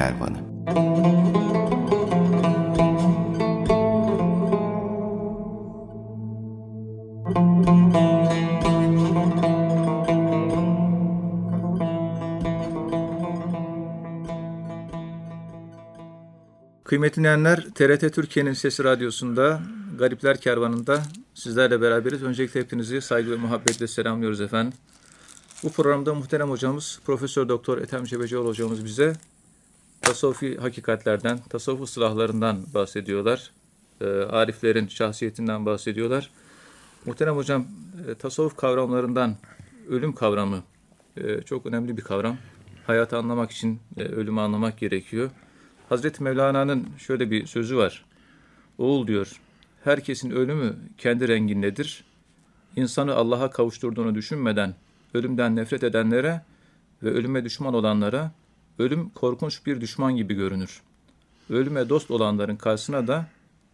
Kervanı Kıymetli dinleyenler, TRT Türkiye'nin Sesi Radyosu'nda Garipler Kervanı'nda sizlerle beraberiz. Öncelikle hepinizi saygı ve muhabbetle selamlıyoruz efendim. Bu programda muhterem hocamız Profesör Doktor Ethem Cebecioğlu hocamız bize tasavvufi hakikatlerden, tasavvuf ıslahlarından bahsediyorlar. E, ariflerin şahsiyetinden bahsediyorlar. Muhterem hocam e, tasavvuf kavramlarından ölüm kavramı e, çok önemli bir kavram. Hayatı anlamak için e, ölümü anlamak gerekiyor. Hazreti Mevlana'nın şöyle bir sözü var. Oğul diyor, herkesin ölümü kendi rengindedir. İnsanı Allah'a kavuşturduğunu düşünmeden ölümden nefret edenlere ve ölüme düşman olanlara ölüm korkunç bir düşman gibi görünür. Ölüme dost olanların karşısına da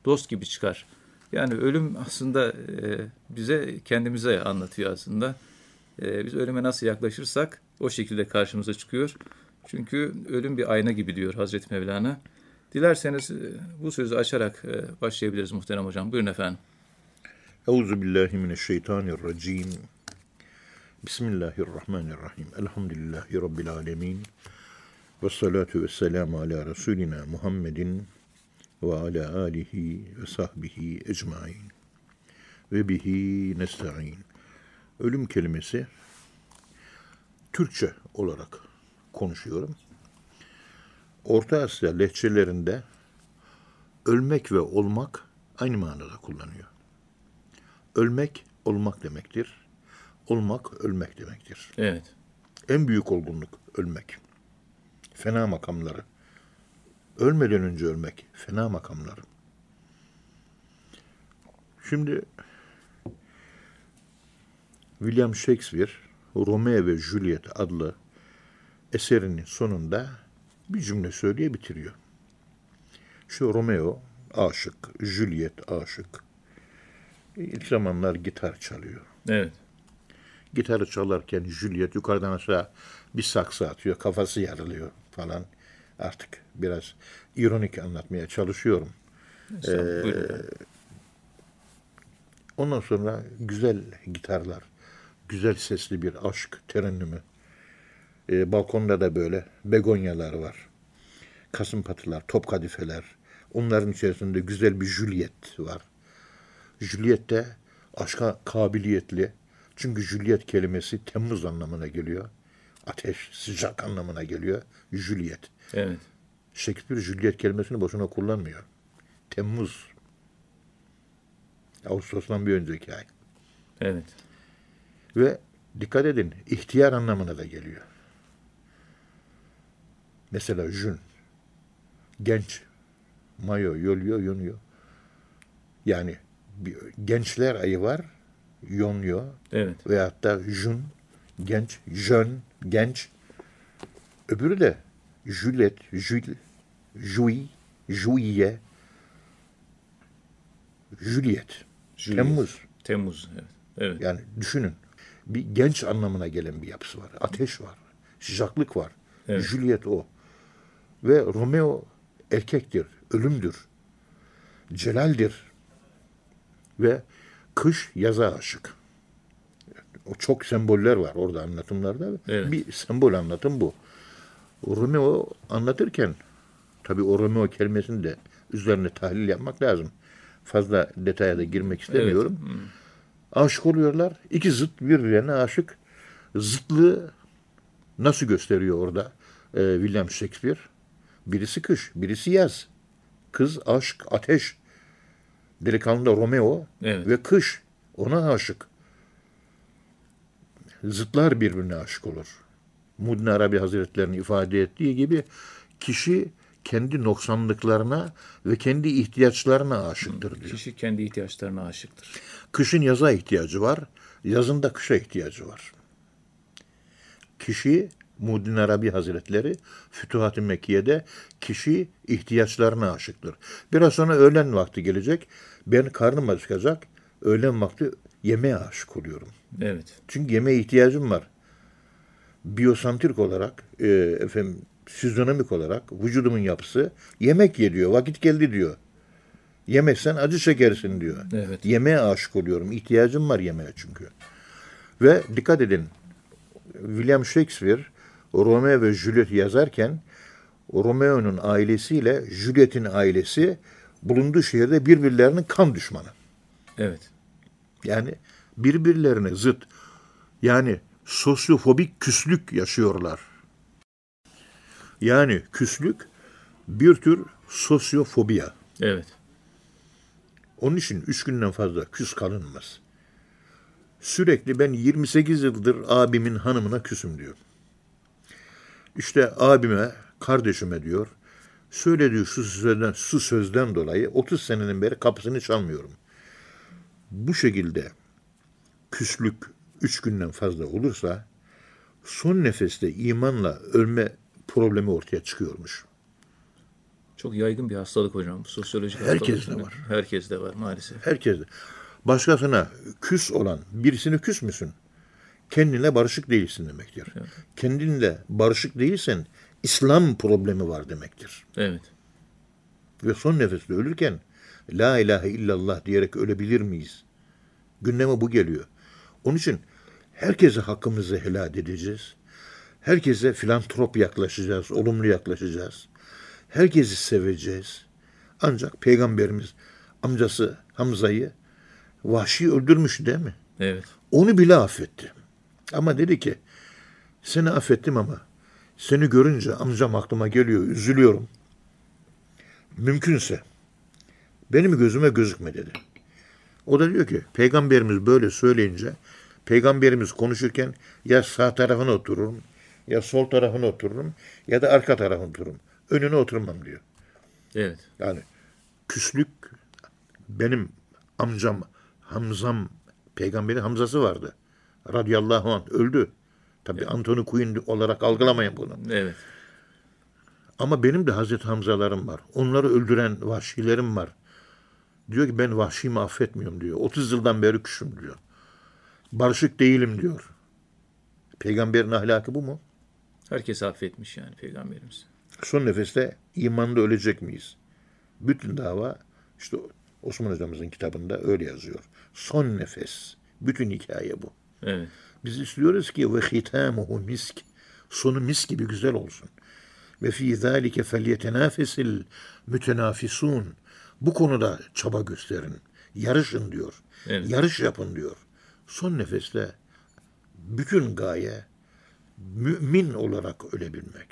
dost gibi çıkar. Yani ölüm aslında e, bize kendimize anlatıyor aslında. E, biz ölüme nasıl yaklaşırsak o şekilde karşımıza çıkıyor. Çünkü ölüm bir ayna gibi diyor Hazreti Mevlana. Dilerseniz e, bu sözü açarak başlayabiliriz muhterem hocam. Buyurun efendim. Euzu billahi mineşşeytanirracim. Bismillahirrahmanirrahim. Elhamdülillahi rabbil alamin. Ve salatu ve selamu ala Resulina Muhammedin ve ala alihi ve sahbihi ecmain. Ve bihi nesta'in. Ölüm kelimesi Türkçe olarak konuşuyorum. Orta Asya lehçelerinde ölmek ve olmak aynı manada kullanıyor. Ölmek olmak demektir. Olmak ölmek demektir. Evet. En büyük olgunluk ölmek. Fena makamları. Ölmeden önce ölmek. Fena makamları. Şimdi William Shakespeare Romeo ve Juliet adlı eserinin sonunda bir cümle söyleye bitiriyor. Şu Romeo aşık, Juliet aşık. İlk zamanlar gitar çalıyor. Evet. Gitarı çalarken Juliet yukarıdan aşağı bir saksı atıyor, kafası yarılıyor falan. Artık biraz ironik anlatmaya çalışıyorum. Ee, Buyurun. Ondan sonra güzel gitarlar, güzel sesli bir aşk terennümü. Ee, balkonda da böyle begonyalar var. Kasım patılar, top kadifeler. Onların içerisinde güzel bir Juliet var. Juliet de aşka kabiliyetli. Çünkü Juliet kelimesi Temmuz anlamına geliyor. Ateş, sıcak anlamına geliyor. Juliet. Evet. Shakespeare Juliet kelimesini boşuna kullanmıyor. Temmuz. Ağustos'tan bir önceki ay. Evet. Ve dikkat edin ihtiyar anlamına da geliyor. Mesela jün. Genç. Mayo, yoluyor, yonuyor. Yani bir, gençler ayı var. Yonuyor. Evet. Veyahut da jün. Genç. Jön. Genç. Öbürü de Juliet, Jul, Jui, Juiye, Juliet. Juliet. Temmuz. Temmuz. Evet. evet. Yani düşünün. Bir genç anlamına gelen bir yapısı var. Ateş var. Sıcaklık var. Evet. Juliet o. Ve Romeo erkektir. Ölümdür. Celaldir. Ve kış yaza aşık. O çok semboller var orada anlatımlarda. Evet. Bir sembol anlatım bu. Romeo anlatırken tabii o Romeo kelimesini de üzerine tahlil yapmak lazım. Fazla detaya da girmek istemiyorum. Evet. Aşık oluyorlar. İki zıt birbirlerine aşık. Zıtlığı nasıl gösteriyor orada e, William Shakespeare? Birisi kış, birisi yaz. Kız aşk, ateş. Delikanlı da Romeo Evet. ve kış. Ona aşık. Zıtlar birbirine aşık olur. Mudin Arabi Hazretleri'nin ifade ettiği gibi kişi kendi noksanlıklarına ve kendi ihtiyaçlarına aşıktır diyor. Kişi kendi ihtiyaçlarına aşıktır. Kışın yaza ihtiyacı var, yazın da kışa ihtiyacı var. Kişi Muhyiddin Arabi Hazretleri Fütuhat-ı Mekke'de kişi ihtiyaçlarına aşıktır. Biraz sonra öğlen vakti gelecek. Ben karnım acıkacak. Öğlen vakti yemeğe aşık oluyorum. Evet. Çünkü yemeğe ihtiyacım var. Biyosantrik olarak e, efendim Fizyonomik olarak vücudumun yapısı yemek ye diyor. Vakit geldi diyor. Yemezsen acı çekersin diyor. Evet. Yemeğe aşık oluyorum. İhtiyacım var yemeğe çünkü. Ve dikkat edin. William Shakespeare Romeo ve Juliet yazarken Romeo'nun ailesiyle Juliet'in ailesi bulunduğu şehirde birbirlerinin kan düşmanı. Evet. Yani birbirlerine zıt. Yani sosyofobik küslük yaşıyorlar. Yani küslük bir tür sosyofobiya. Evet. Onun için üç günden fazla küs kalınmaz. Sürekli ben 28 yıldır abimin hanımına küsüm diyor. İşte abime, kardeşime diyor, söylediği şu sözden, şu sözden dolayı 30 senenin beri kapısını çalmıyorum. Bu şekilde küslük üç günden fazla olursa son nefeste imanla ölme problemi ortaya çıkıyormuş. Çok yaygın bir hastalık hocam. Sosyolojik Herkeste hastalık. var. Herkeste var maalesef. Herkes başkasına küs olan birisini küs müsün? Kendine barışık değilsin demektir. Kendinle barışık değilsen İslam problemi var demektir. Evet. Ve son nefeste ölürken La ilahe illallah diyerek ölebilir miyiz? Gündeme bu geliyor. Onun için herkese hakkımızı helal edeceğiz. Herkese filantrop yaklaşacağız, olumlu yaklaşacağız. Herkesi seveceğiz. Ancak Peygamberimiz amcası Hamza'yı vahşi öldürmüş değil mi? Evet. Onu bile affetti. Ama dedi ki seni affettim ama seni görünce amcam aklıma geliyor, üzülüyorum. Mümkünse benim gözüme gözükme dedi. O da diyor ki peygamberimiz böyle söyleyince peygamberimiz konuşurken ya sağ tarafına otururum ya sol tarafına otururum ya da arka tarafına otururum. Önüne oturmam diyor. Evet. Yani küslük benim amcam Hamzam peygamberin Hamzası vardı. Radıyallahu anh öldü. Tabi Anthony Quinn olarak algılamayın bunu. Evet. Ama benim de Hazreti Hamzalarım var. Onları öldüren vahşilerim var. Diyor ki ben vahşimi affetmiyorum diyor. 30 yıldan beri küsüm diyor. Barışık değilim diyor. Peygamberin ahlakı bu mu? Herkesi affetmiş yani peygamberimiz. Son nefeste imanda ölecek miyiz? Bütün dava işte Osman hocamızın kitabında öyle yazıyor. Son nefes. Bütün hikaye bu. Evet. Biz istiyoruz ki ve hitamuhu misk. Sonu mis gibi güzel olsun. Ve fi zalike felyetenafesil mütenafisun. Bu konuda çaba gösterin. Yarışın diyor. Evet. Yarış yapın diyor. Son nefeste bütün gaye mümin olarak ölebilmek.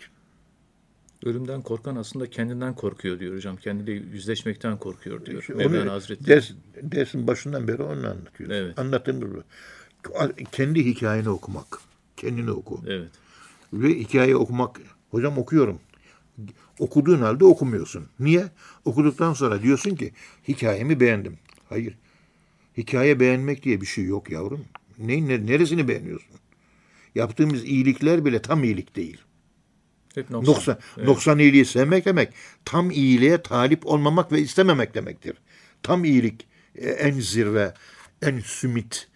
Ölümden korkan aslında kendinden korkuyor diyor hocam. Kendiyle yüzleşmekten korkuyor diyor. Onu Mevlana Hazretleri. ders, dersin başından beri onu anlatıyor. Evet. Anlattığımız bu. Kendi hikayeni okumak. Kendini oku. Evet. Ve hikaye okumak. Hocam okuyorum. Okuduğun halde okumuyorsun. Niye? Okuduktan sonra diyorsun ki hikayemi beğendim. Hayır. Hikaye beğenmek diye bir şey yok yavrum. Ne, ne, neresini beğeniyorsun? Yaptığımız iyilikler bile tam iyilik değil. Hep noksan. Noksan, Evet. noksan iyiliği sevmek demek, tam iyiliğe talip olmamak ve istememek demektir. Tam iyilik e, en zirve, en sümit,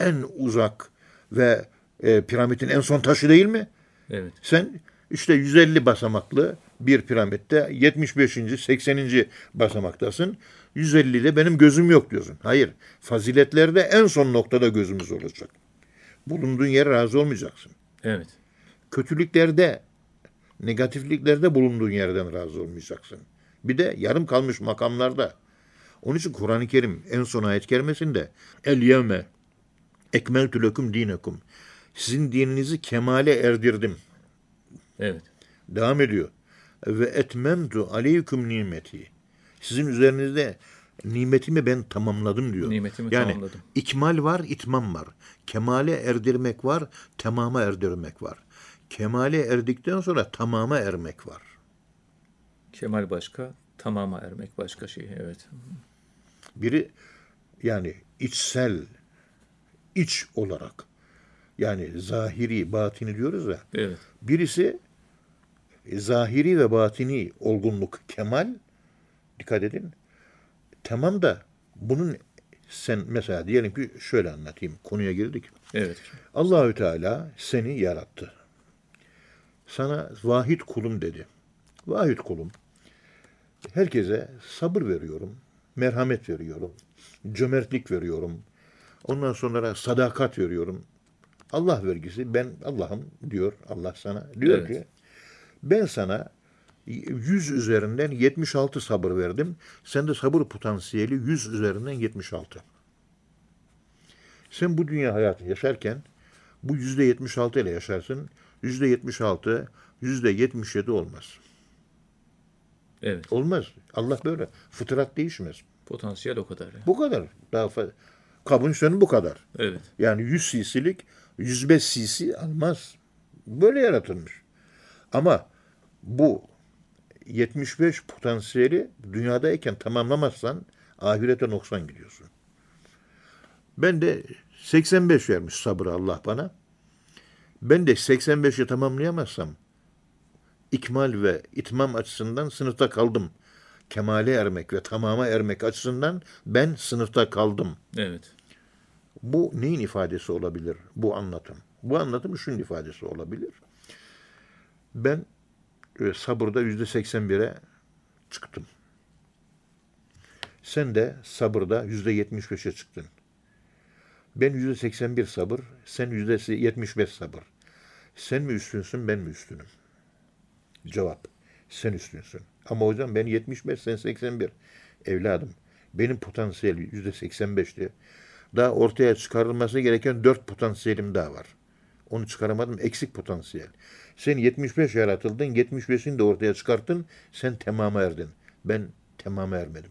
en uzak ve e, piramidin en son taşı değil mi? Evet. Sen işte 150 basamaklı bir piramitte 75. 80. basamaktasın. 150'de benim gözüm yok diyorsun. Hayır. Faziletlerde en son noktada gözümüz olacak. Bulunduğun yere razı olmayacaksın. Evet. Kötülüklerde, negatifliklerde bulunduğun yerden razı olmayacaksın. Bir de yarım kalmış makamlarda. Onun için Kur'an-ı Kerim en son ayet kerimesinde El yevme ekmeltü leküm dinekum. Sizin dininizi kemale erdirdim. Evet. Devam ediyor. Ve etmemtu aleyküm nimeti. Sizin üzerinizde nimetimi ben tamamladım diyor. Nimetimi yani, tamamladım. ikmal var, itmam var. Kemale erdirmek var, tamama erdirmek var. Kemale erdikten sonra tamama ermek var. Kemal başka, tamama ermek başka şey. Evet. Biri yani içsel, iç olarak yani zahiri, batini diyoruz ya. Evet. Birisi zahiri ve batini olgunluk, kemal. Dikkat edin. Tamam da bunun sen mesela diyelim ki şöyle anlatayım. Konuya girdik. Evet. Allahü Teala seni yarattı. sana vahid kulum dedi. Vahid kulum. Herkese sabır veriyorum, merhamet veriyorum, cömertlik veriyorum. Ondan sonra sadakat veriyorum. Allah vergisi ben Allah'ım diyor Allah sana. Diyor Evet. ki ben sana 100 üzerinden 76 sabır verdim. Sen de sabır potansiyeli 100 üzerinden 76. Sen bu dünya hayatı yaşarken bu yüzde 76 ile yaşarsın. Yüzde 76, yüzde 77 olmaz. Evet. Olmaz. Allah böyle. Fıtrat değişmez. Potansiyel o kadar. ya. Bu kadar. Daha fa- kabın sonu bu kadar. Evet. Yani 100 cc'lik 105 cc almaz. Böyle yaratılmış. Ama bu 75 potansiyeli dünyadayken tamamlamazsan ahirete noksan gidiyorsun. Ben de 85 vermiş sabır Allah bana. Ben de 85'i tamamlayamazsam ikmal ve itmam açısından sınıfta kaldım. Kemale ermek ve tamama ermek açısından ben sınıfta kaldım. Evet. Bu neyin ifadesi olabilir bu anlatım? Bu anlatım şunun ifadesi olabilir. Ben sabırda yüzde 81'e çıktım. Sen de sabırda yüzde 75'e çıktın. Ben yüzde 81 sabır, sen yüzde 75 sabır. Sen mi üstünsün, ben mi üstünüm? Cevap, sen üstünsün. Ama hocam ben 75, sen 81. Evladım, benim potansiyelim yüzde 85'ti. Daha ortaya çıkarılması gereken 4 potansiyelim daha var. Onu çıkaramadım, eksik potansiyel. Sen 75 yaratıldın, 75'ini de ortaya çıkarttın, sen tamama erdin. Ben tamama ermedim.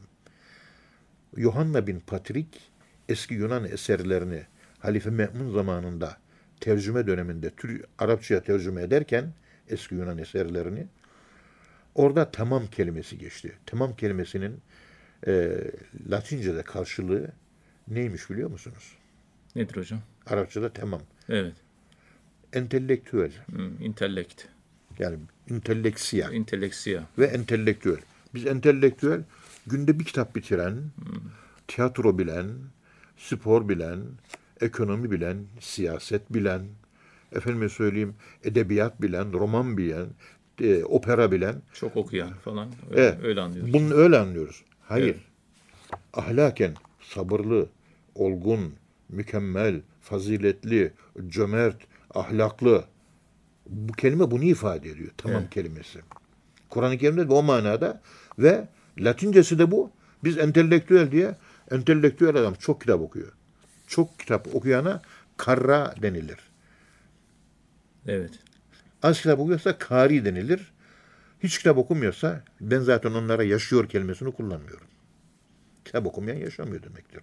Yohanna bin Patrik eski Yunan eserlerini Halife Me'mun zamanında tercüme döneminde Arapçaya tercüme ederken eski Yunan eserlerini orada tamam kelimesi geçti. Tamam kelimesinin e, Latince'de karşılığı neymiş biliyor musunuz? Nedir hocam? Arapçada tamam. Evet. Entelektüel Hmm, intellekt. yani inteleksiya Inteleksiya. ve entelektüel. Biz entelektüel günde bir kitap bitiren, tiyatro bilen, spor bilen, ekonomi bilen, siyaset bilen, efendime söyleyeyim edebiyat bilen, roman bilen, e, opera bilen. Çok okuyan falan. Öyle, Evet. öyle anlıyoruz. Bunu öyle anlıyoruz. Hayır. Evet. Ahlaken sabırlı, olgun, mükemmel, faziletli, cömert, ahlaklı. Bu kelime bunu ifade ediyor. Tamam Evet. kelimesi. Kur'an-ı Kerim'de de o manada ve Latincesi de bu. Biz entelektüel diye entelektüel adam çok kitap okuyor. Çok kitap okuyana karra denilir. Evet. Az kitap okuyorsa kari denilir. Hiç kitap okumuyorsa ben zaten onlara yaşıyor kelimesini kullanmıyorum. Kitap okumayan yaşamıyor demektir.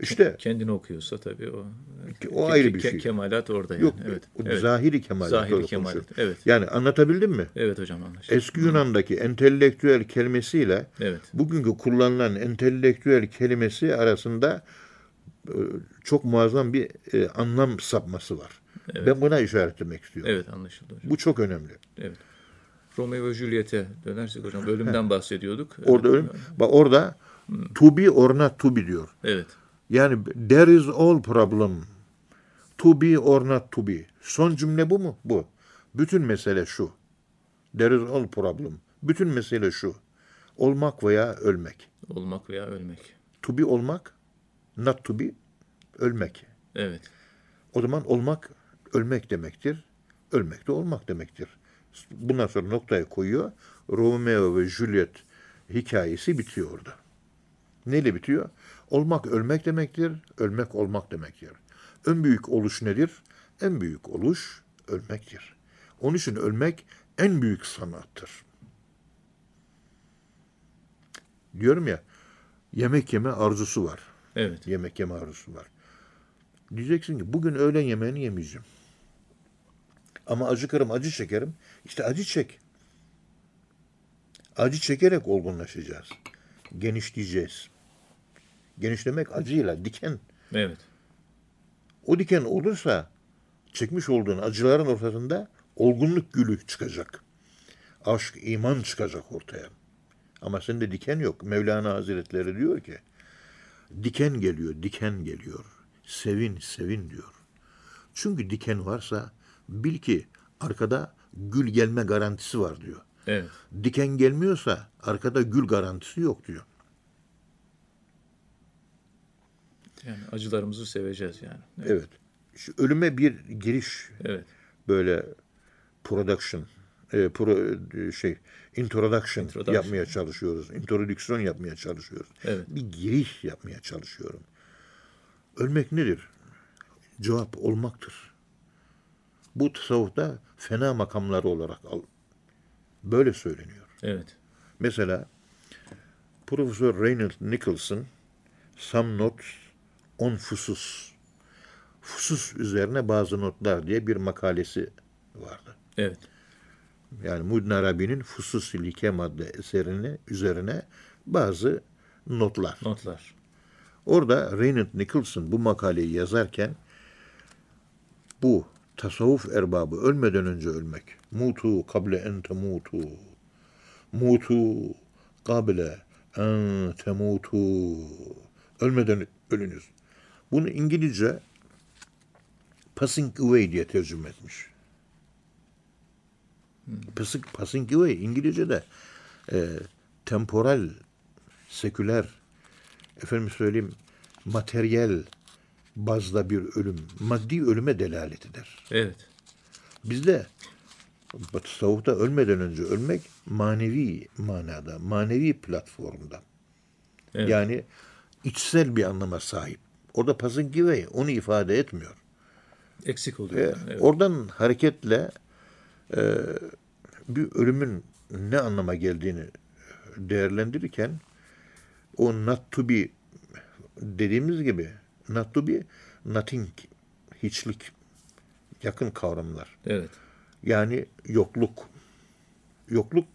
İşte- kendini okuyorsa tabii o. O ke- ayrı bir ke- şey. Kemalat orada yani. Yok evet. o evet. zahiri kemalat. Zahiri kemalat, konuşuyor. evet. Yani anlatabildim mi? Evet hocam anlaşıldı. Eski Yunan'daki entelektüel kelimesiyle Evet. bugünkü kullanılan entelektüel kelimesi arasında e, çok muazzam bir e, anlam sapması var. Ben buna işaret etmek istiyorum. Evet anlaşıldı hocam. Bu çok önemli. Evet. Romeo ve Juliet'e dönersek hocam ölümden bahsediyorduk. Orada Evet. ölüm, bak orada to be or not to be diyor. Evet. Yani there is all problem. To be or not to be. Son cümle bu mu? Bu. Bütün mesele şu. There is all problem. Bütün mesele şu. Olmak veya ölmek. Olmak veya ölmek. To be olmak, not to be ölmek. Evet. O zaman olmak ölmek demektir. Ölmek de olmak demektir. Bundan sonra noktayı koyuyor. Romeo ve Juliet hikayesi bitiyor orada. Neyle bitiyor? Olmak ölmek demektir, ölmek olmak demektir. En büyük oluş nedir? En büyük oluş ölmektir. Onun için ölmek en büyük sanattır. Diyorum ya, yemek yeme arzusu var. Evet. Yemek yeme arzusu var. Diyeceksin ki bugün öğlen yemeğini yemeyeceğim. Ama acıkırım, acı çekerim. İşte acı çek. Acı çekerek olgunlaşacağız. Genişleyeceğiz. Genişlemek acıyla, diken. Evet. O diken olursa çekmiş olduğun acıların ortasında olgunluk gülü çıkacak. Aşk, iman çıkacak ortaya. Ama sende diken yok. Mevlana Hazretleri diyor ki, diken geliyor, diken geliyor. Sevin, sevin diyor. Çünkü diken varsa bil ki arkada gül gelme garantisi var diyor. Evet. Diken gelmiyorsa arkada gül garantisi yok diyor. Yani acılarımızı seveceğiz yani. Evet. Evet. Şu ölüme bir giriş Evet. böyle production e, pro, e, şey introduction, Introduction. yapmaya çalışıyoruz. Introdüksiyon yapmaya çalışıyoruz. Evet. Bir giriş yapmaya çalışıyorum. Ölmek nedir? Cevap olmaktır. Bu tasavvufta fena makamları olarak al. Böyle söyleniyor. Evet. Mesela Profesör Reynold Nicholson Some Notes on Fusus Fusus üzerine bazı notlar diye bir makalesi vardı. Evet. Yani Muhyiddin Arabi'nin Fusus Likem adlı eserini üzerine bazı notlar. Notlar. Orada Reynold Nicholson bu makaleyi yazarken bu tasavvuf erbabı ölmeden önce ölmek. Mutu kable en temutu. Mutu kable en temutu. Ölmeden ölünüz. Bunu İngilizce passing away diye tercüme etmiş. Passing, passing away İngilizce'de e, temporal, seküler, efendim söyleyeyim materyal bazda bir ölüm, maddi ölüme delalet eder. Evet. Bizde tasavvufta ölmeden önce ölmek manevi manada, manevi platformda. Evet. Yani içsel bir anlama sahip. Orada passing away onu ifade etmiyor. Eksik oluyor. E, yani, Evet. Oradan hareketle e, bir ölümün ne anlama geldiğini değerlendirirken o not to be dediğimiz gibi not to be nothing hiçlik yakın kavramlar. Evet. Yani yokluk. Yokluk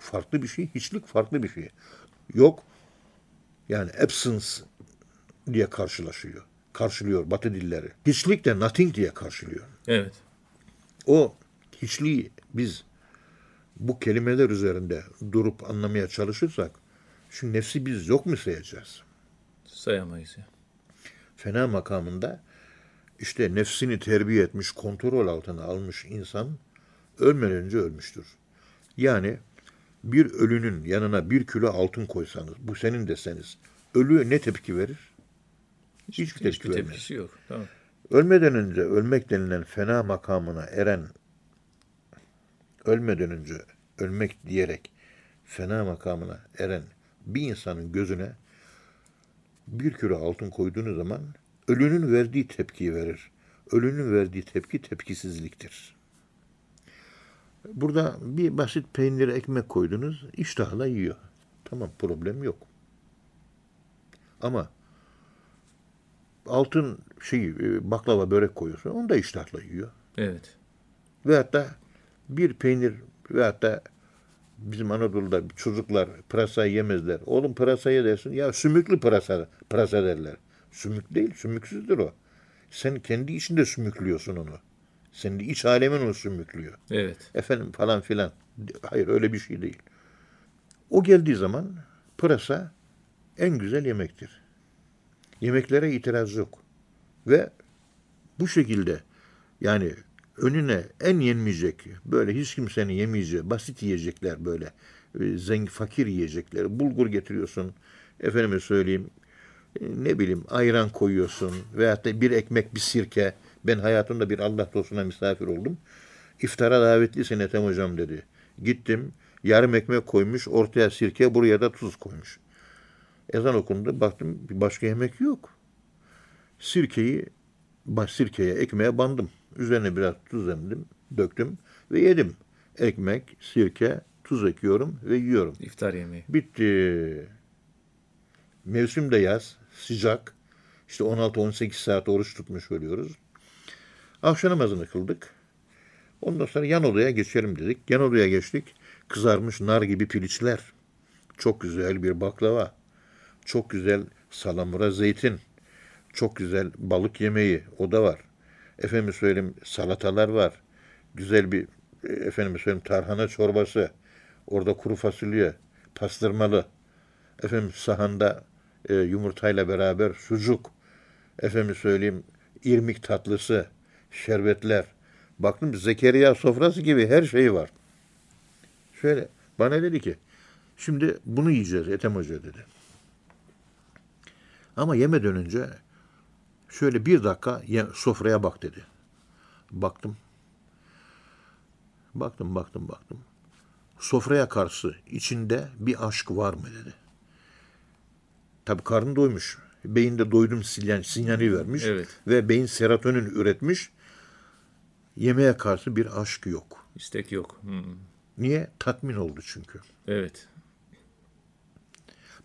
farklı bir şey, hiçlik farklı bir şey. Yok yani absence diye karşılaşıyor. Karşılıyor Batı dilleri. Hiçlik de nothing diye karşılıyor. Evet. O hiçliği biz bu kelimeler üzerinde durup anlamaya çalışırsak şu nefsi biz yok mu sayacağız? Sayamayız ya. Fena makamında işte nefsini terbiye etmiş, kontrol altına almış insan ölmeden önce ölmüştür. Yani bir ölünün yanına bir kilo altın koysanız, bu senin deseniz, ölü ne tepki verir? Hiçbir tepki Hiçbir vermez. tepkisi yok. Tamam. Ölmeden önce ölmek denilen fena makamına eren, ölmeden önce ölmek diyerek fena makamına eren bir insanın gözüne bir kilo altın koyduğunuz zaman ölünün verdiği tepkiyi verir. Ölünün verdiği tepki tepkisizliktir. Burada bir basit peynir ekmek koydunuz, iştahla yiyor. Tamam problem yok. Ama altın şey baklava börek koyuyorsun onu da iştahla yiyor. Evet. Veyahut da bir peynir veyahut da bizim Anadolu'da çocuklar pırasa yemezler. Oğlum pırasa dersin. Ya sümüklü pırasa, pırasa derler. Sümük değil, sümüksüzdür o. Sen kendi içinde sümüklüyorsun onu. Senin iç alemin onu sümüklüyor. Evet. Efendim falan filan. Hayır öyle bir şey değil. O geldiği zaman pırasa en güzel yemektir. Yemeklere itiraz yok. Ve bu şekilde yani önüne en yenmeyecek, böyle hiç kimsenin yemeyeceği, basit yiyecekler böyle, e, zengin, fakir yiyecekler. Bulgur getiriyorsun, efendime söyleyeyim, e, ne bileyim ayran koyuyorsun veyahut da bir ekmek, bir sirke. Ben hayatımda bir Allah dostuna misafir oldum. İftara davetlisin Ethem hocam dedi. Gittim, yarım ekmek koymuş, ortaya sirke, buraya da tuz koymuş. Ezan okundu, baktım bir başka yemek yok. Sirkeyi, baş sirkeye, ekmeğe bandım. Üzerine biraz tuz emdim, döktüm ve yedim. Ekmek, sirke, tuz ekiyorum ve yiyorum. İftar yemeği. Bitti. Mevsim de yaz, sıcak. İşte 16-18 saat oruç tutmuş oluyoruz. Akşam namazını kıldık. Ondan sonra yan odaya geçelim dedik. Yan odaya geçtik. Kızarmış nar gibi piliçler. Çok güzel bir baklava. Çok güzel salamura zeytin. Çok güzel balık yemeği. O da var. Efendim söyleyeyim salatalar var. Güzel bir e, efendim söyleyeyim tarhana çorbası. Orada kuru fasulye, pastırmalı. Efendim sahanda e, yumurtayla beraber sucuk. Efendim söyleyeyim irmik tatlısı, şerbetler. Baktım Zekeriya sofrası gibi her şey var. Şöyle bana dedi ki şimdi bunu yiyeceğiz Ethem Hoca dedi. Ama yemeden önce şöyle bir dakika sofraya bak dedi. Baktım. Baktım baktım baktım. Sofraya karşı içinde bir aşk var mı dedi. Tabii karnı doymuş. Beyinde doydum sinyal, sinyali vermiş. Evet. Ve beyin serotonin üretmiş. Yemeğe karşı bir aşk yok. İstek yok. Hmm. Niye? Tatmin oldu çünkü. Evet.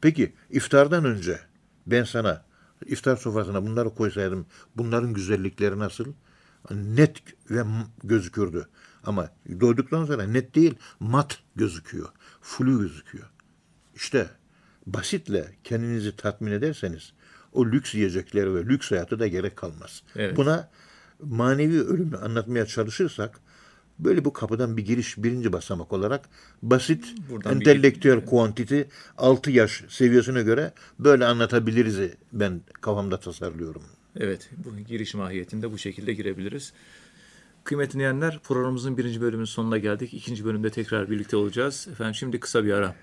Peki iftardan önce ben sana iftar sofrasına bunları koysaydım bunların güzellikleri nasıl? Net ve gözükürdü. Ama doyduktan sonra net değil mat gözüküyor. Flu gözüküyor. İşte basitle kendinizi tatmin ederseniz o lüks yiyecekleri ve lüks hayatı da gerek kalmaz. Evet. Buna manevi ölümü anlatmaya çalışırsak böyle bu kapıdan bir giriş birinci basamak olarak basit Buradan bir- entelektüel kuantiti 6 yaş seviyesine göre böyle anlatabiliriz ben kafamda tasarlıyorum. Evet, bu giriş mahiyetinde bu şekilde girebiliriz. Kıymetli dinleyenler, programımızın birinci bölümünün sonuna geldik. İkinci bölümde tekrar birlikte olacağız. Efendim şimdi kısa bir ara.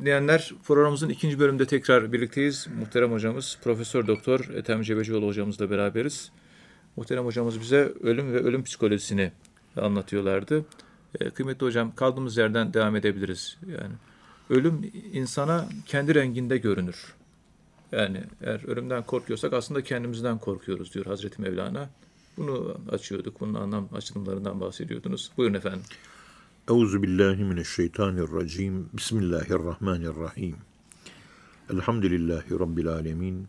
Dinleyenler, programımızın ikinci bölümünde tekrar birlikteyiz. Muhterem hocamız, Profesör Doktor Ethem Cebecioğlu hocamızla beraberiz. Muhterem hocamız bize ölüm ve ölüm psikolojisini anlatıyorlardı. E, kıymetli hocam, kaldığımız yerden devam edebiliriz. Yani ölüm insana kendi renginde görünür. Yani eğer ölümden korkuyorsak aslında kendimizden korkuyoruz diyor Hazreti Mevlana. Bunu açıyorduk, bunun anlam açılımlarından bahsediyordunuz. Buyurun efendim. Euzu billahi mineşşeytanirracim. Bismillahirrahmanirrahim. Elhamdülillahi rabbil alamin.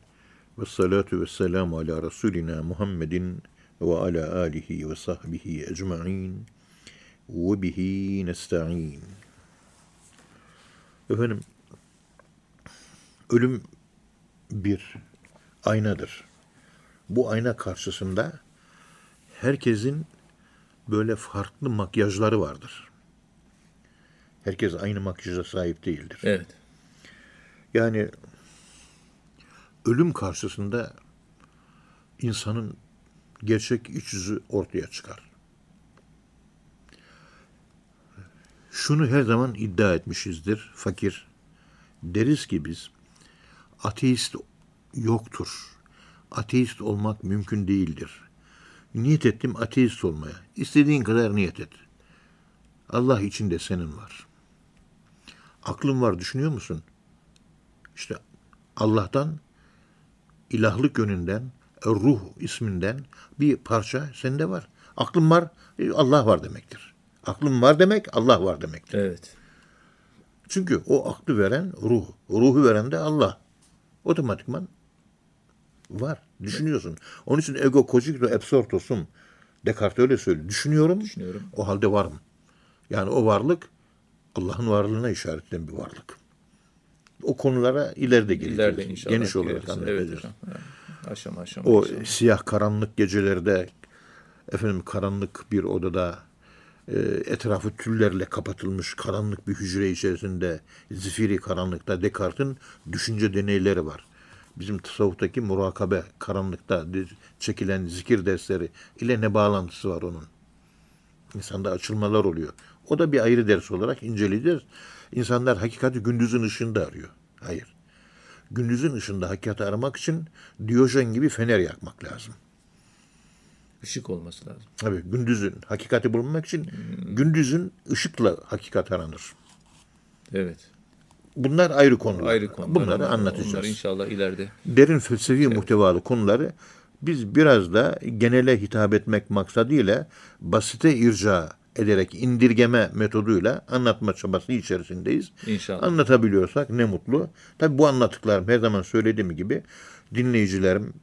Ve salatu ve selamu ala Resulina Muhammedin ve ala alihi ve sahbihi ecma'in. Ve bihi nesta'in. Efendim, ölüm bir aynadır. Bu ayna karşısında herkesin böyle farklı makyajları vardır. Herkes aynı makyaja sahip değildir. Evet. Yani ölüm karşısında insanın gerçek iç yüzü ortaya çıkar. Şunu her zaman iddia etmişizdir fakir. Deriz ki biz ateist yoktur. Ateist olmak mümkün değildir. Niyet ettim ateist olmaya. İstediğin kadar niyet et. Allah içinde senin var. Aklın var düşünüyor musun? İşte Allah'tan ilahlık yönünden, ruh isminden bir parça sende var. Aklın var, e, Allah var demektir. Aklın var demek, Allah var demektir. Evet. Çünkü o aklı veren ruh, ruhu veren de Allah. Otomatikman var. Düşünüyorsun. Onun için ego cogito absorto sum. Descartes öyle söylüyor. Düşünüyorum. Düşünüyorum. O halde varım. Yani o varlık Allah'ın varlığına işaret eden bir varlık. O konulara ileride geleceğiz. İleride inşallah. Geniş olarak anlatacağız. Evet hocam. Aşama aşama. O inşallah. siyah karanlık gecelerde efendim karanlık bir odada e, etrafı tüllerle kapatılmış karanlık bir hücre içerisinde zifiri karanlıkta Descartes'in düşünce deneyleri var. Bizim tasavvuftaki murakabe karanlıkta çekilen zikir dersleri ile ne bağlantısı var onun? İnsanda açılmalar oluyor. O da bir ayrı ders olarak inceleyeceğiz. İnsanlar hakikati gündüzün ışığında arıyor. Hayır. Gündüzün ışığında hakikati aramak için Diyojen gibi fener yakmak lazım. Işık olması lazım. Tabii gündüzün hakikati bulmak için gündüzün ışıkla hakikat aranır. Evet. Bunlar ayrı konular. Ayrı konular. Bunları ama anlatacağız. Onları inşallah ileride. Derin felsefi muhtevalı konuları biz biraz da genele hitap etmek maksadıyla basite irca ederek indirgeme metoduyla anlatma çabası içerisindeyiz. İnşallah. Anlatabiliyorsak ne mutlu. Tabii bu anlattıklarım her zaman söylediğim gibi dinleyicilerim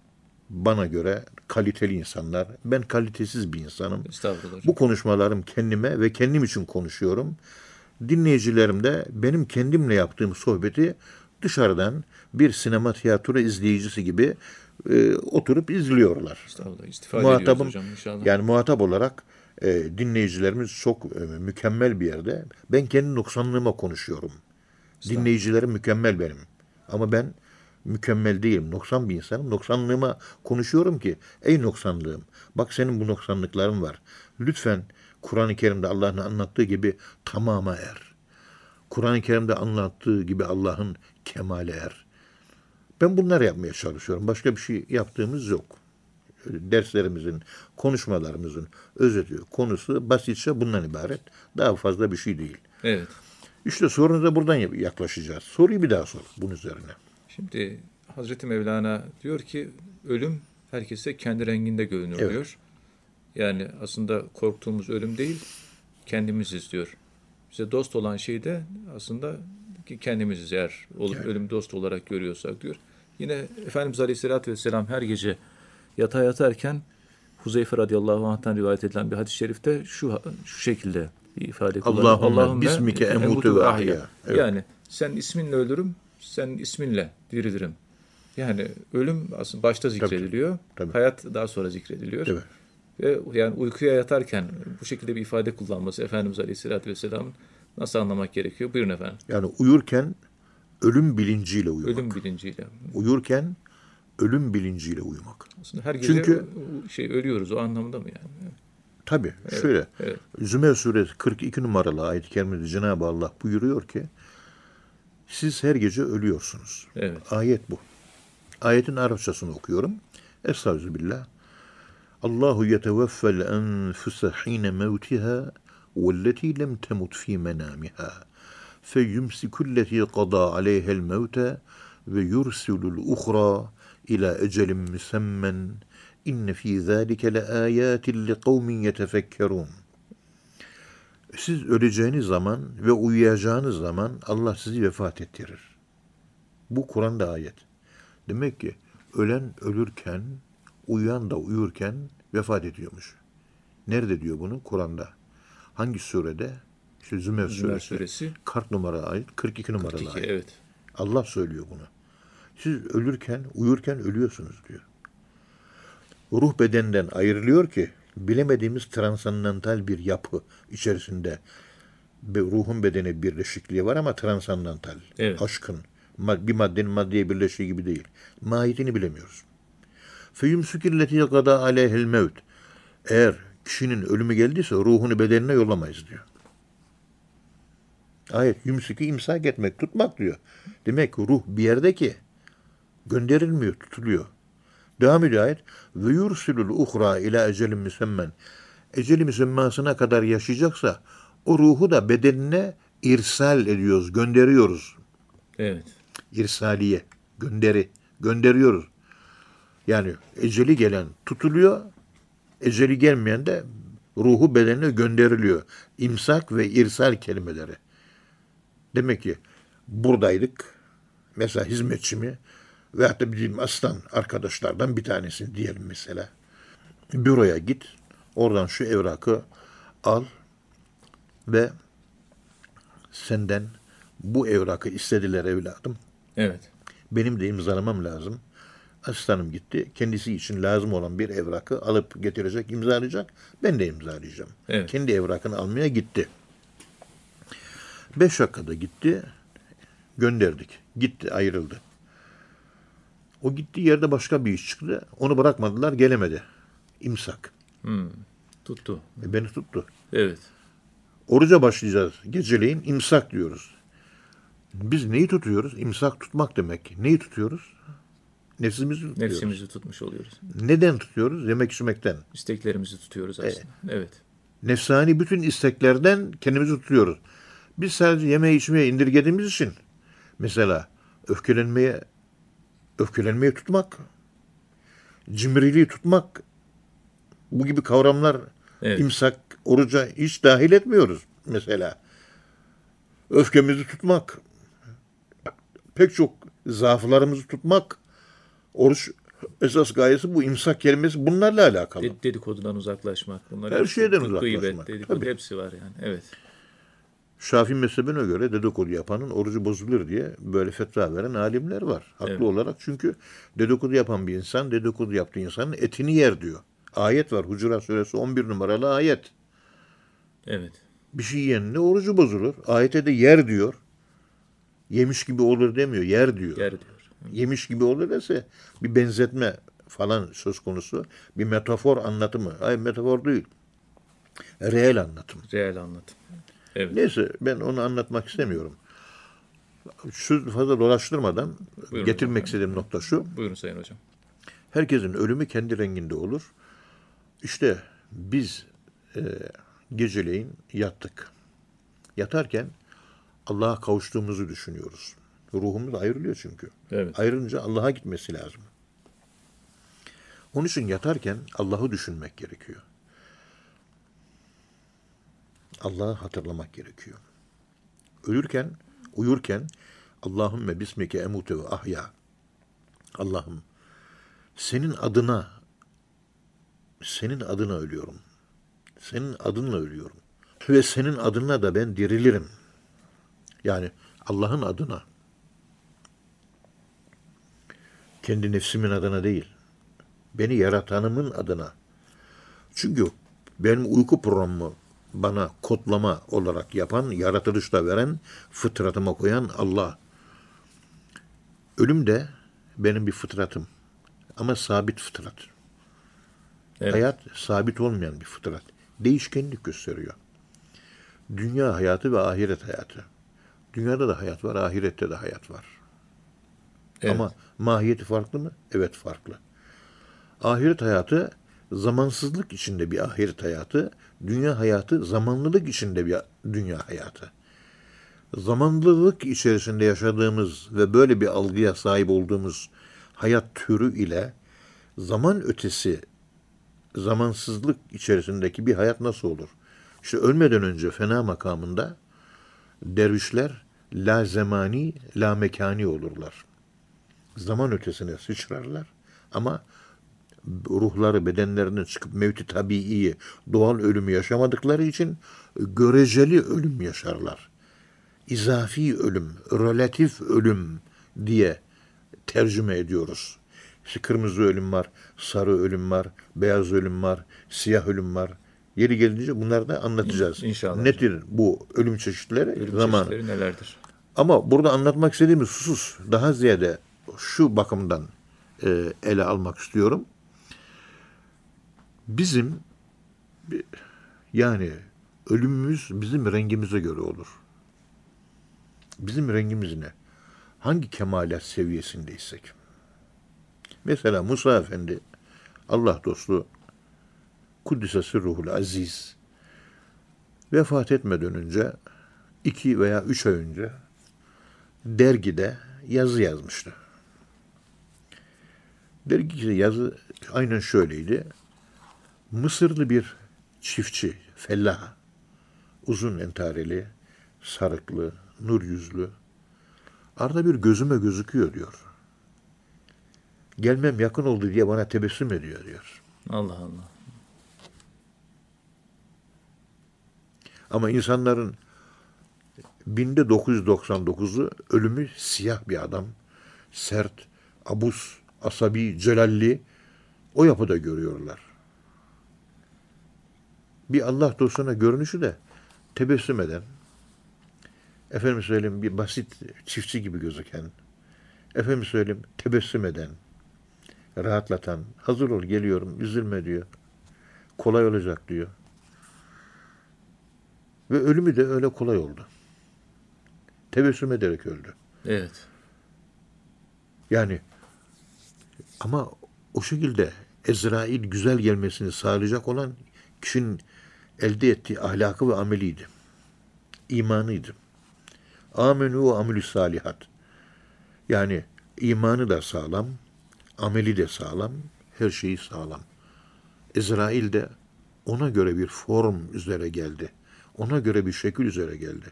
bana göre kaliteli insanlar. Ben kalitesiz bir insanım. Estağfurullah. Bu konuşmalarım kendime ve kendim için konuşuyorum. Dinleyicilerim de benim kendimle yaptığım sohbeti dışarıdan bir sinema tiyatro izleyicisi gibi e, oturup izliyorlar. Estağfurullah. Ediyoruz Muhatabım hocam inşallah. yani muhatap olarak e, dinleyicilerimiz çok e, mükemmel bir yerde. Ben kendi noksanlığıma konuşuyorum. Dinleyicilerim mükemmel benim. Ama ben mükemmel değilim. Noksan bir insanım. Noksanlığıma konuşuyorum ki ey noksanlığım bak senin bu noksanlıkların var. Lütfen Kur'an-ı Kerim'de Allah'ın anlattığı gibi tamama er. Kur'an-ı Kerim'de anlattığı gibi Allah'ın kemale er. Ben bunları yapmaya çalışıyorum. Başka bir şey yaptığımız yok. Derslerimizin, konuşmalarımızın özeti, konusu basitçe bundan ibaret. Daha fazla bir şey değil. Evet. İşte sorunuza buradan yaklaşacağız. Soruyu bir daha sor bunun üzerine. Şimdi Hazreti Mevlana diyor ki ölüm herkese kendi renginde görünür Evet. diyor. Yani aslında korktuğumuz ölüm değil, kendimiziz diyor. Bize dost olan şey de aslında ki kendimiziz eğer olup Evet. ölüm dost olarak görüyorsak diyor. Yine Efendimiz Aleyhisselatü Vesselam her gece yatağa yatarken Huzeyfe radıyallahu anh'tan rivayet edilen bir hadis-i şerifte şu şu şekilde ifade kullanıyor. Allahümme bismike emutu ve ahya. Evet. Yani sen isminle ölürüm, sen isminle dirilirim. Yani ölüm aslında başta zikrediliyor. tabii. Hayat daha sonra zikrediliyor. Ve yani uykuya yatarken bu şekilde bir ifade kullanması Efendimiz Aleyhisselatü Vesselam'ın nasıl anlamak gerekiyor? Buyurun efendim. Yani uyurken ölüm bilinciyle uyumak. Ölüm bilinciyle. Uyurken ölüm bilinciyle uyumak. Aslında her gece Çünkü- şey ölüyoruz o anlamda mı yani? Tabii şöyle. evet. Zümer suresi 42 numaralı ayet-i kerimede Cenab-ı Allah buyuruyor ki Siz her gece ölüyorsunuz. Evet. Ayet bu. Ayetin Arapçasını okuyorum. Estağfirullah. Allahu yeteveffel enfuse hine mevtiha velleti lem temut fi menamiha. Feyumsikulleti qada aleyhel mevte ve yursilul uhra ila ecelin müsemmen. İnne fi zâlike le âyâtin li kavmin yetefekkerûn. Siz öleceğiniz zaman ve uyuyacağınız zaman Allah sizi vefat ettirir. Bu Kur'an'da ayet. Demek ki ölen ölürken, uyuyan da uyurken vefat ediyormuş. Nerede diyor bunu? Kur'an'da. Hangi surede? İşte Zümer, Zümer suresi. suresi Kart numara ayet, 42 numaralı 42 ayet. evet. Allah söylüyor bunu. Siz ölürken, uyurken ölüyorsunuz diyor. Ruh bedenden ayrılıyor ki bilemediğimiz transandantal bir yapı içerisinde ruhun bedeni birleşikliği var ama transandantal. Evet. Aşkın. Bir maddenin maddeye birleştiği gibi değil. Mahiyetini bilemiyoruz. Feyumsükilleti kada aleyhel mevt. Eğer kişinin ölümü geldiyse ruhunu bedenine yollamayız diyor. Ayet yumsiki imsak etmek, tutmak diyor. Demek ki ruh bir yerde ki gönderilmiyor, tutuluyor. Devam ayet. Ve yursilul uhra ila ecelin müsemmen. Eceli müsemmasına kadar yaşayacaksa o ruhu da bedenine irsal ediyoruz, gönderiyoruz. Evet. İrsaliye, gönderi, gönderiyoruz. Yani eceli gelen tutuluyor, eceli gelmeyen de ruhu bedenine gönderiliyor. İmsak ve irsal kelimeleri. Demek ki buradaydık. Mesela hizmetçi mi veyahut da bizim aslan arkadaşlardan bir tanesi diyelim mesela. Büroya git. Oradan şu evrakı al ve senden bu evrakı istediler evladım. Evet. Benim de imzalamam lazım. Asistanım gitti. Kendisi için lazım olan bir evrakı alıp getirecek, imzalayacak. Ben de imzalayacağım. Evet. Kendi evrakını almaya gitti. Beş dakikada gitti. Gönderdik. Gitti, ayrıldı. O gittiği yerde başka bir iş çıktı. Onu bırakmadılar, gelemedi. İmsak. Hmm. Tuttu. E, beni tuttu. Evet. Oruca başlayacağız geceleyin. imsak diyoruz. Biz neyi tutuyoruz? İmsak tutmak demek. Neyi tutuyoruz? Nefsimizi tutuyoruz. Nefsimizi tutmuş oluyoruz. Neden tutuyoruz? Yemek içmekten. İsteklerimizi tutuyoruz aslında. Evet. Nefsani bütün isteklerden kendimizi tutuyoruz. Biz sadece yeme içmeye indirgediğimiz için mesela öfkelenmeye öfkelenmeyi tutmak, cimriliği tutmak bu gibi kavramlar Evet. imsak, oruca hiç dahil etmiyoruz mesela. Öfkemizi tutmak, pek çok zaaflarımızı tutmak, oruç esas gayesi bu imsak kelimesi bunlarla alakalı. De- dedikodudan uzaklaşmak. Bunlar Her şeyden uzaklaşmak, Gıybet, dedikodu tabii. hepsi var yani. Evet. Şafii mezhebine göre dedikodu yapanın orucu bozulur diye böyle fetva veren alimler var. Haklı Evet. olarak çünkü dedikodu yapan bir insan dedikodu yaptığı insanın etini yer diyor. Ayet var Hucurat suresi 11 numaralı ayet. Evet. Bir şey yiyenin de orucu bozulur. Ayete de yer diyor. Yemiş gibi olur demiyor, yer diyor. Yer diyor. Yemiş gibi olur dese bir benzetme falan söz konusu. Bir metafor anlatımı. Hayır metafor değil. Reel anlatım. Reel anlatım. Evet. Neyse ben onu anlatmak istemiyorum. Şu fazla dolaştırmadan Buyurun getirmek hocam. istediğim nokta şu. Buyurun Sayın Hocam. Herkesin ölümü kendi renginde olur. İşte biz e, geceleyin yattık. Yatarken Allah'a kavuştuğumuzu düşünüyoruz. Ruhumuz ayrılıyor çünkü. Evet. Ayrılınca Allah'a gitmesi lazım. Onun için yatarken Allah'ı düşünmek gerekiyor. Allah'ı hatırlamak gerekiyor. Ölürken, uyurken Allahümme bismike emute ve ahya. Allah'ım senin adına senin adına ölüyorum. Senin adınla ölüyorum. Ve senin adına da ben dirilirim. Yani Allah'ın adına. Kendi nefsimin adına değil. Beni yaratanımın adına. Çünkü benim uyku programımı bana kodlama olarak yapan, yaratılışta veren, fıtratıma koyan Allah. Ölüm de benim bir fıtratım. Ama sabit fıtrat. Evet. Hayat sabit olmayan bir fıtrat. Değişkenlik gösteriyor. Dünya hayatı ve ahiret hayatı. Dünyada da hayat var, ahirette de hayat var. Evet. Ama mahiyeti farklı mı? Evet farklı. Ahiret hayatı zamansızlık içinde bir ahiret hayatı, dünya hayatı zamanlılık içinde bir dünya hayatı. Zamanlılık içerisinde yaşadığımız ve böyle bir algıya sahip olduğumuz hayat türü ile zaman ötesi zamansızlık içerisindeki bir hayat nasıl olur? İşte ölmeden önce fena makamında dervişler la zemani la mekani olurlar. Zaman ötesine sıçrarlar ama ruhları bedenlerinden çıkıp mevti tabii doğal ölümü yaşamadıkları için göreceli ölüm yaşarlar. İzafi ölüm, relatif ölüm diye tercüme ediyoruz. İşte kırmızı ölüm var, sarı ölüm var, beyaz ölüm var, siyah ölüm var. Yeri gelince bunları da anlatacağız. İnşallah Nedir bu ölüm çeşitleri? Ölüm Zaman. çeşitleri nelerdir? Ama burada anlatmak istediğimiz husus daha ziyade şu bakımdan e, ele almak istiyorum. Bizim yani ölümümüz bizim rengimize göre olur. Bizim rengimiz ne? Hangi kemalat seviyesindeysek. Mesela Musa Efendi Allah dostu Kuddisesi Ruhul Aziz vefat etmeden önce iki veya üç ay önce dergide yazı yazmıştı. Dergide yazı aynen şöyleydi. Mısırlı bir çiftçi, fellah, uzun entareli, sarıklı, nur yüzlü, arada bir gözüme gözüküyor diyor. Gelmem yakın oldu diye bana tebessüm ediyor diyor. Allah Allah. Ama insanların binde 999'u ölümü siyah bir adam. Sert, abus, asabi, celalli o yapıda görüyorlar. Bir Allah dostuna görünüşü de tebessüm eden, efendim söyleyeyim bir basit çiftçi gibi gözüken, efendim söyleyeyim tebessüm eden, rahatlatan, hazır ol geliyorum, üzülme diyor. Kolay olacak diyor. Ve ölümü de öyle kolay oldu. Tebessüm ederek öldü. Evet. Yani ama o şekilde Ezrail güzel gelmesini sağlayacak olan kişinin elde ettiği ahlakı ve ameliydi. İmanıydı. Amenü ve amelü salihat. Yani imanı da sağlam, ameli de sağlam, her şeyi sağlam. Ezrail de ona göre bir form üzere geldi. Ona göre bir şekil üzere geldi.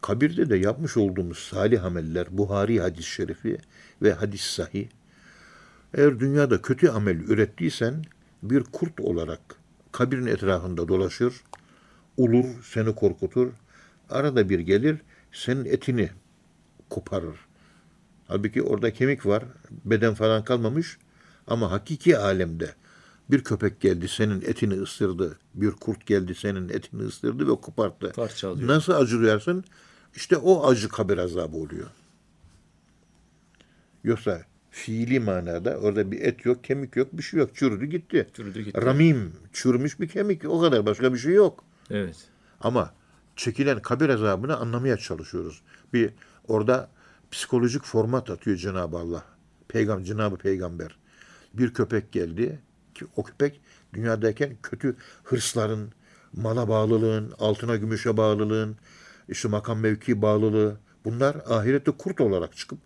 Kabirde de yapmış olduğumuz salih ameller, Buhari hadis-i şerifi ve hadis sahih. Eğer dünyada kötü amel ürettiysen bir kurt olarak kabirin etrafında dolaşır, ulur, seni korkutur. Arada bir gelir, senin etini koparır. Halbuki orada kemik var, beden falan kalmamış ama hakiki alemde bir köpek geldi senin etini ısırdı, bir kurt geldi senin etini ısırdı ve koparttı. Parçalıyor. Nasıl acı duyarsın? İşte o acı kabir azabı oluyor. Yoksa fiili manada orada bir et yok, kemik yok, bir şey yok. Çürüdü gitti. Çürüdü gitti. Ramim, çürümüş bir kemik. O kadar başka bir şey yok. Evet. Ama çekilen kabir azabını anlamaya çalışıyoruz. Bir orada psikolojik format atıyor Cenab-ı Allah. Peygamber, Cenab-ı Peygamber. Bir köpek geldi ki o köpek dünyadayken kötü hırsların, mala bağlılığın, altına gümüşe bağlılığın, işte makam mevki bağlılığı bunlar ahirette kurt olarak çıkıp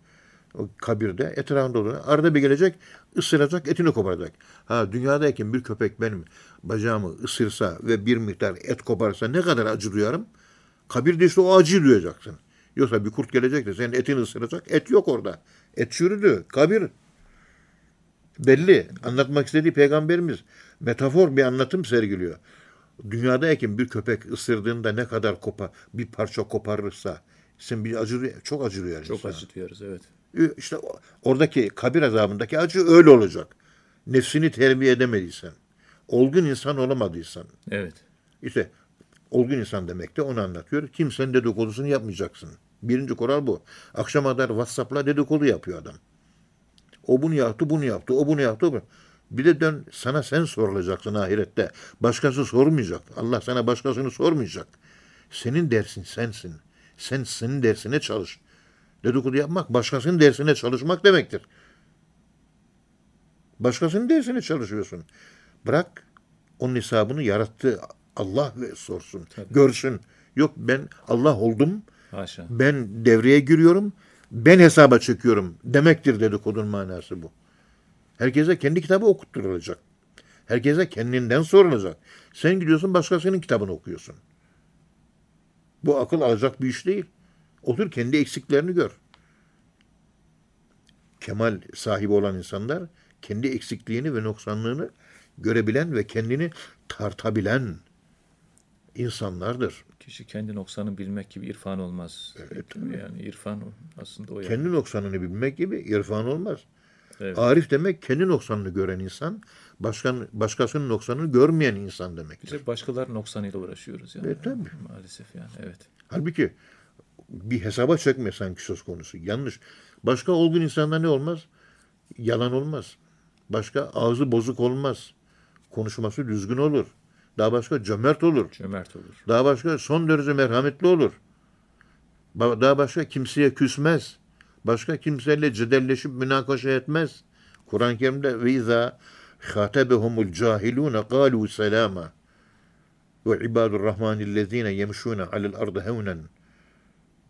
o kabirde etrafında dolanıyor. Arada bir gelecek, ısıracak, etini koparacak. Ha dünyadayken bir köpek benim bacağımı ısırsa ve bir miktar et koparsa ne kadar acı duyarım? Kabirde işte o acıyı duyacaksın. Yoksa bir kurt gelecek de senin etini ısıracak. Et yok orada. Et çürüdü. Kabir belli. Anlatmak istediği peygamberimiz metafor bir anlatım sergiliyor. Dünyadayken bir köpek ısırdığında ne kadar kopa bir parça koparırsa sen bir acı çok acı duyar Çok insan. acı duyarız evet. İşte oradaki kabir azabındaki acı öyle olacak. Nefsini terbiye edemediysen, olgun insan olamadıysan, Evet. işte olgun insan demek de onu anlatıyor. Kimsenin dedikodusunu yapmayacaksın. Birinci kural bu. Akşama kadar WhatsApp'la dedikodu yapıyor adam. O bunu yaptı, bunu yaptı, o bunu yaptı. Bu. Bir de dön sana sen sorulacaksın ahirette. Başkası sormayacak. Allah sana başkasını sormayacak. Senin dersin sensin. Sen senin dersine çalış. Dedikodu yapmak başkasının dersine çalışmak demektir. Başkasının dersine çalışıyorsun. Bırak onun hesabını yarattı Allah ve sorsun. Görsün. Yok ben Allah oldum. Haşa. Ben devreye giriyorum. Ben hesaba çekiyorum. Demektir dedikodunun manası bu. Herkese kendi kitabı okutturulacak. Herkese kendinden sorulacak. Sen gidiyorsun başkasının kitabını okuyorsun. Bu akıl alacak bir iş değil. Otur kendi eksiklerini gör. Kemal sahibi olan insanlar kendi eksikliğini ve noksanlığını görebilen ve kendini tartabilen insanlardır. Kişi kendi noksanını bilmek gibi irfan olmaz. yani irfan aslında o yani. Kendi noksanını bilmek gibi irfan olmaz. Evet. Arif demek kendi noksanını gören insan, başkan, başkasının noksanını görmeyen insan demektir. Biz hep başkalarının noksanıyla uğraşıyoruz yani. Evet, tabii. Maalesef yani evet. Halbuki bir hesaba çekme sanki söz konusu. Yanlış. Başka olgun insanda ne olmaz? Yalan olmaz. Başka ağzı bozuk olmaz. Konuşması düzgün olur. Daha başka cömert olur. Cömert olur. Daha başka son derece merhametli olur. Daha başka kimseye küsmez. Başka kimseyle cedelleşip münakaşa etmez. Kur'an-ı Kerim'de ve izâ khâtebehumul cahilûne kâlû selâma ve ibadur rahmanillezîne yemşûne alel ardı hevnen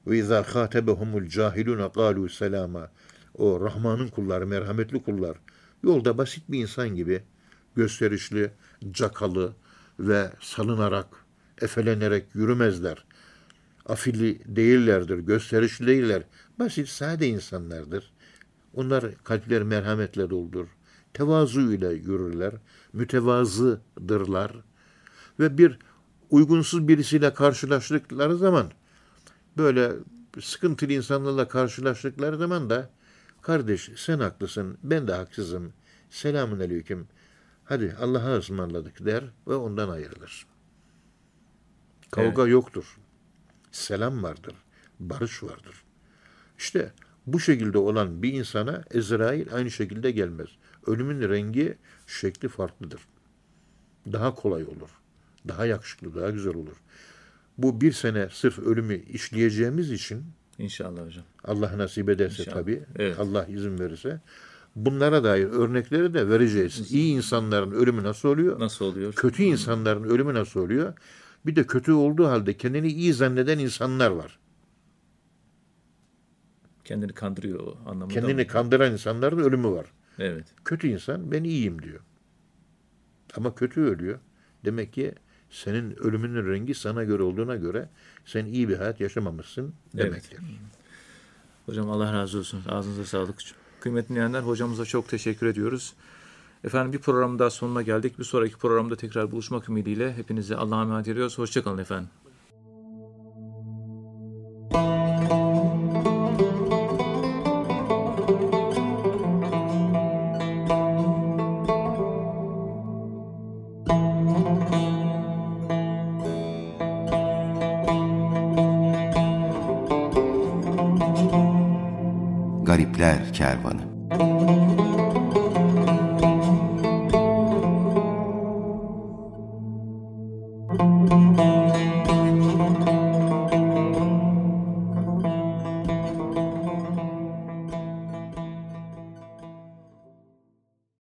ve izâ khâtebehumul cahilûne kâlû selâma o Rahman'ın kulları, merhametli kullar yolda basit bir insan gibi gösterişli, cakalı ve salınarak, efelenerek yürümezler afilli değillerdir, gösterişli değiller. Basit, sade insanlardır. Onlar kalpleri merhametle doldur. Tevazu ile yürürler. Mütevazıdırlar. Ve bir uygunsuz birisiyle karşılaştıkları zaman böyle sıkıntılı insanlarla karşılaştıkları zaman da kardeş sen haklısın, ben de haksızım. Selamun aleyküm. Hadi Allah'a ısmarladık der ve ondan ayrılır. Kavga yoktur selam vardır, barış vardır. İşte bu şekilde olan bir insana Ezrail aynı şekilde gelmez. Ölümün rengi, şekli farklıdır. Daha kolay olur. Daha yakışıklı, daha güzel olur. Bu bir sene sırf ölümü işleyeceğimiz için İnşallah hocam. Allah nasip ederse İnşallah. tabii, Evet. Allah izin verirse bunlara dair örnekleri de vereceğiz. İyi insanların ölümü nasıl oluyor? Nasıl oluyor? Kötü insanların ölümü nasıl oluyor? Bir de kötü olduğu halde kendini iyi zanneden insanlar var. Kendini kandırıyor o anlamında. Kendini mı? kandıran insanların ölümü var. Evet. Kötü insan ben iyiyim diyor. Ama kötü ölüyor. Demek ki senin ölümünün rengi sana göre olduğuna göre sen iyi bir hayat yaşamamışsın demektir. Hocam Allah razı olsun. Ağzınıza sağlık. Kıymetli dinleyenler hocamıza çok teşekkür ediyoruz. Efendim bir programın daha sonuna geldik. Bir sonraki programda tekrar buluşmak ümidiyle hepinize Allah'a emanet ediyoruz. Hoşçakalın efendim. Kervanı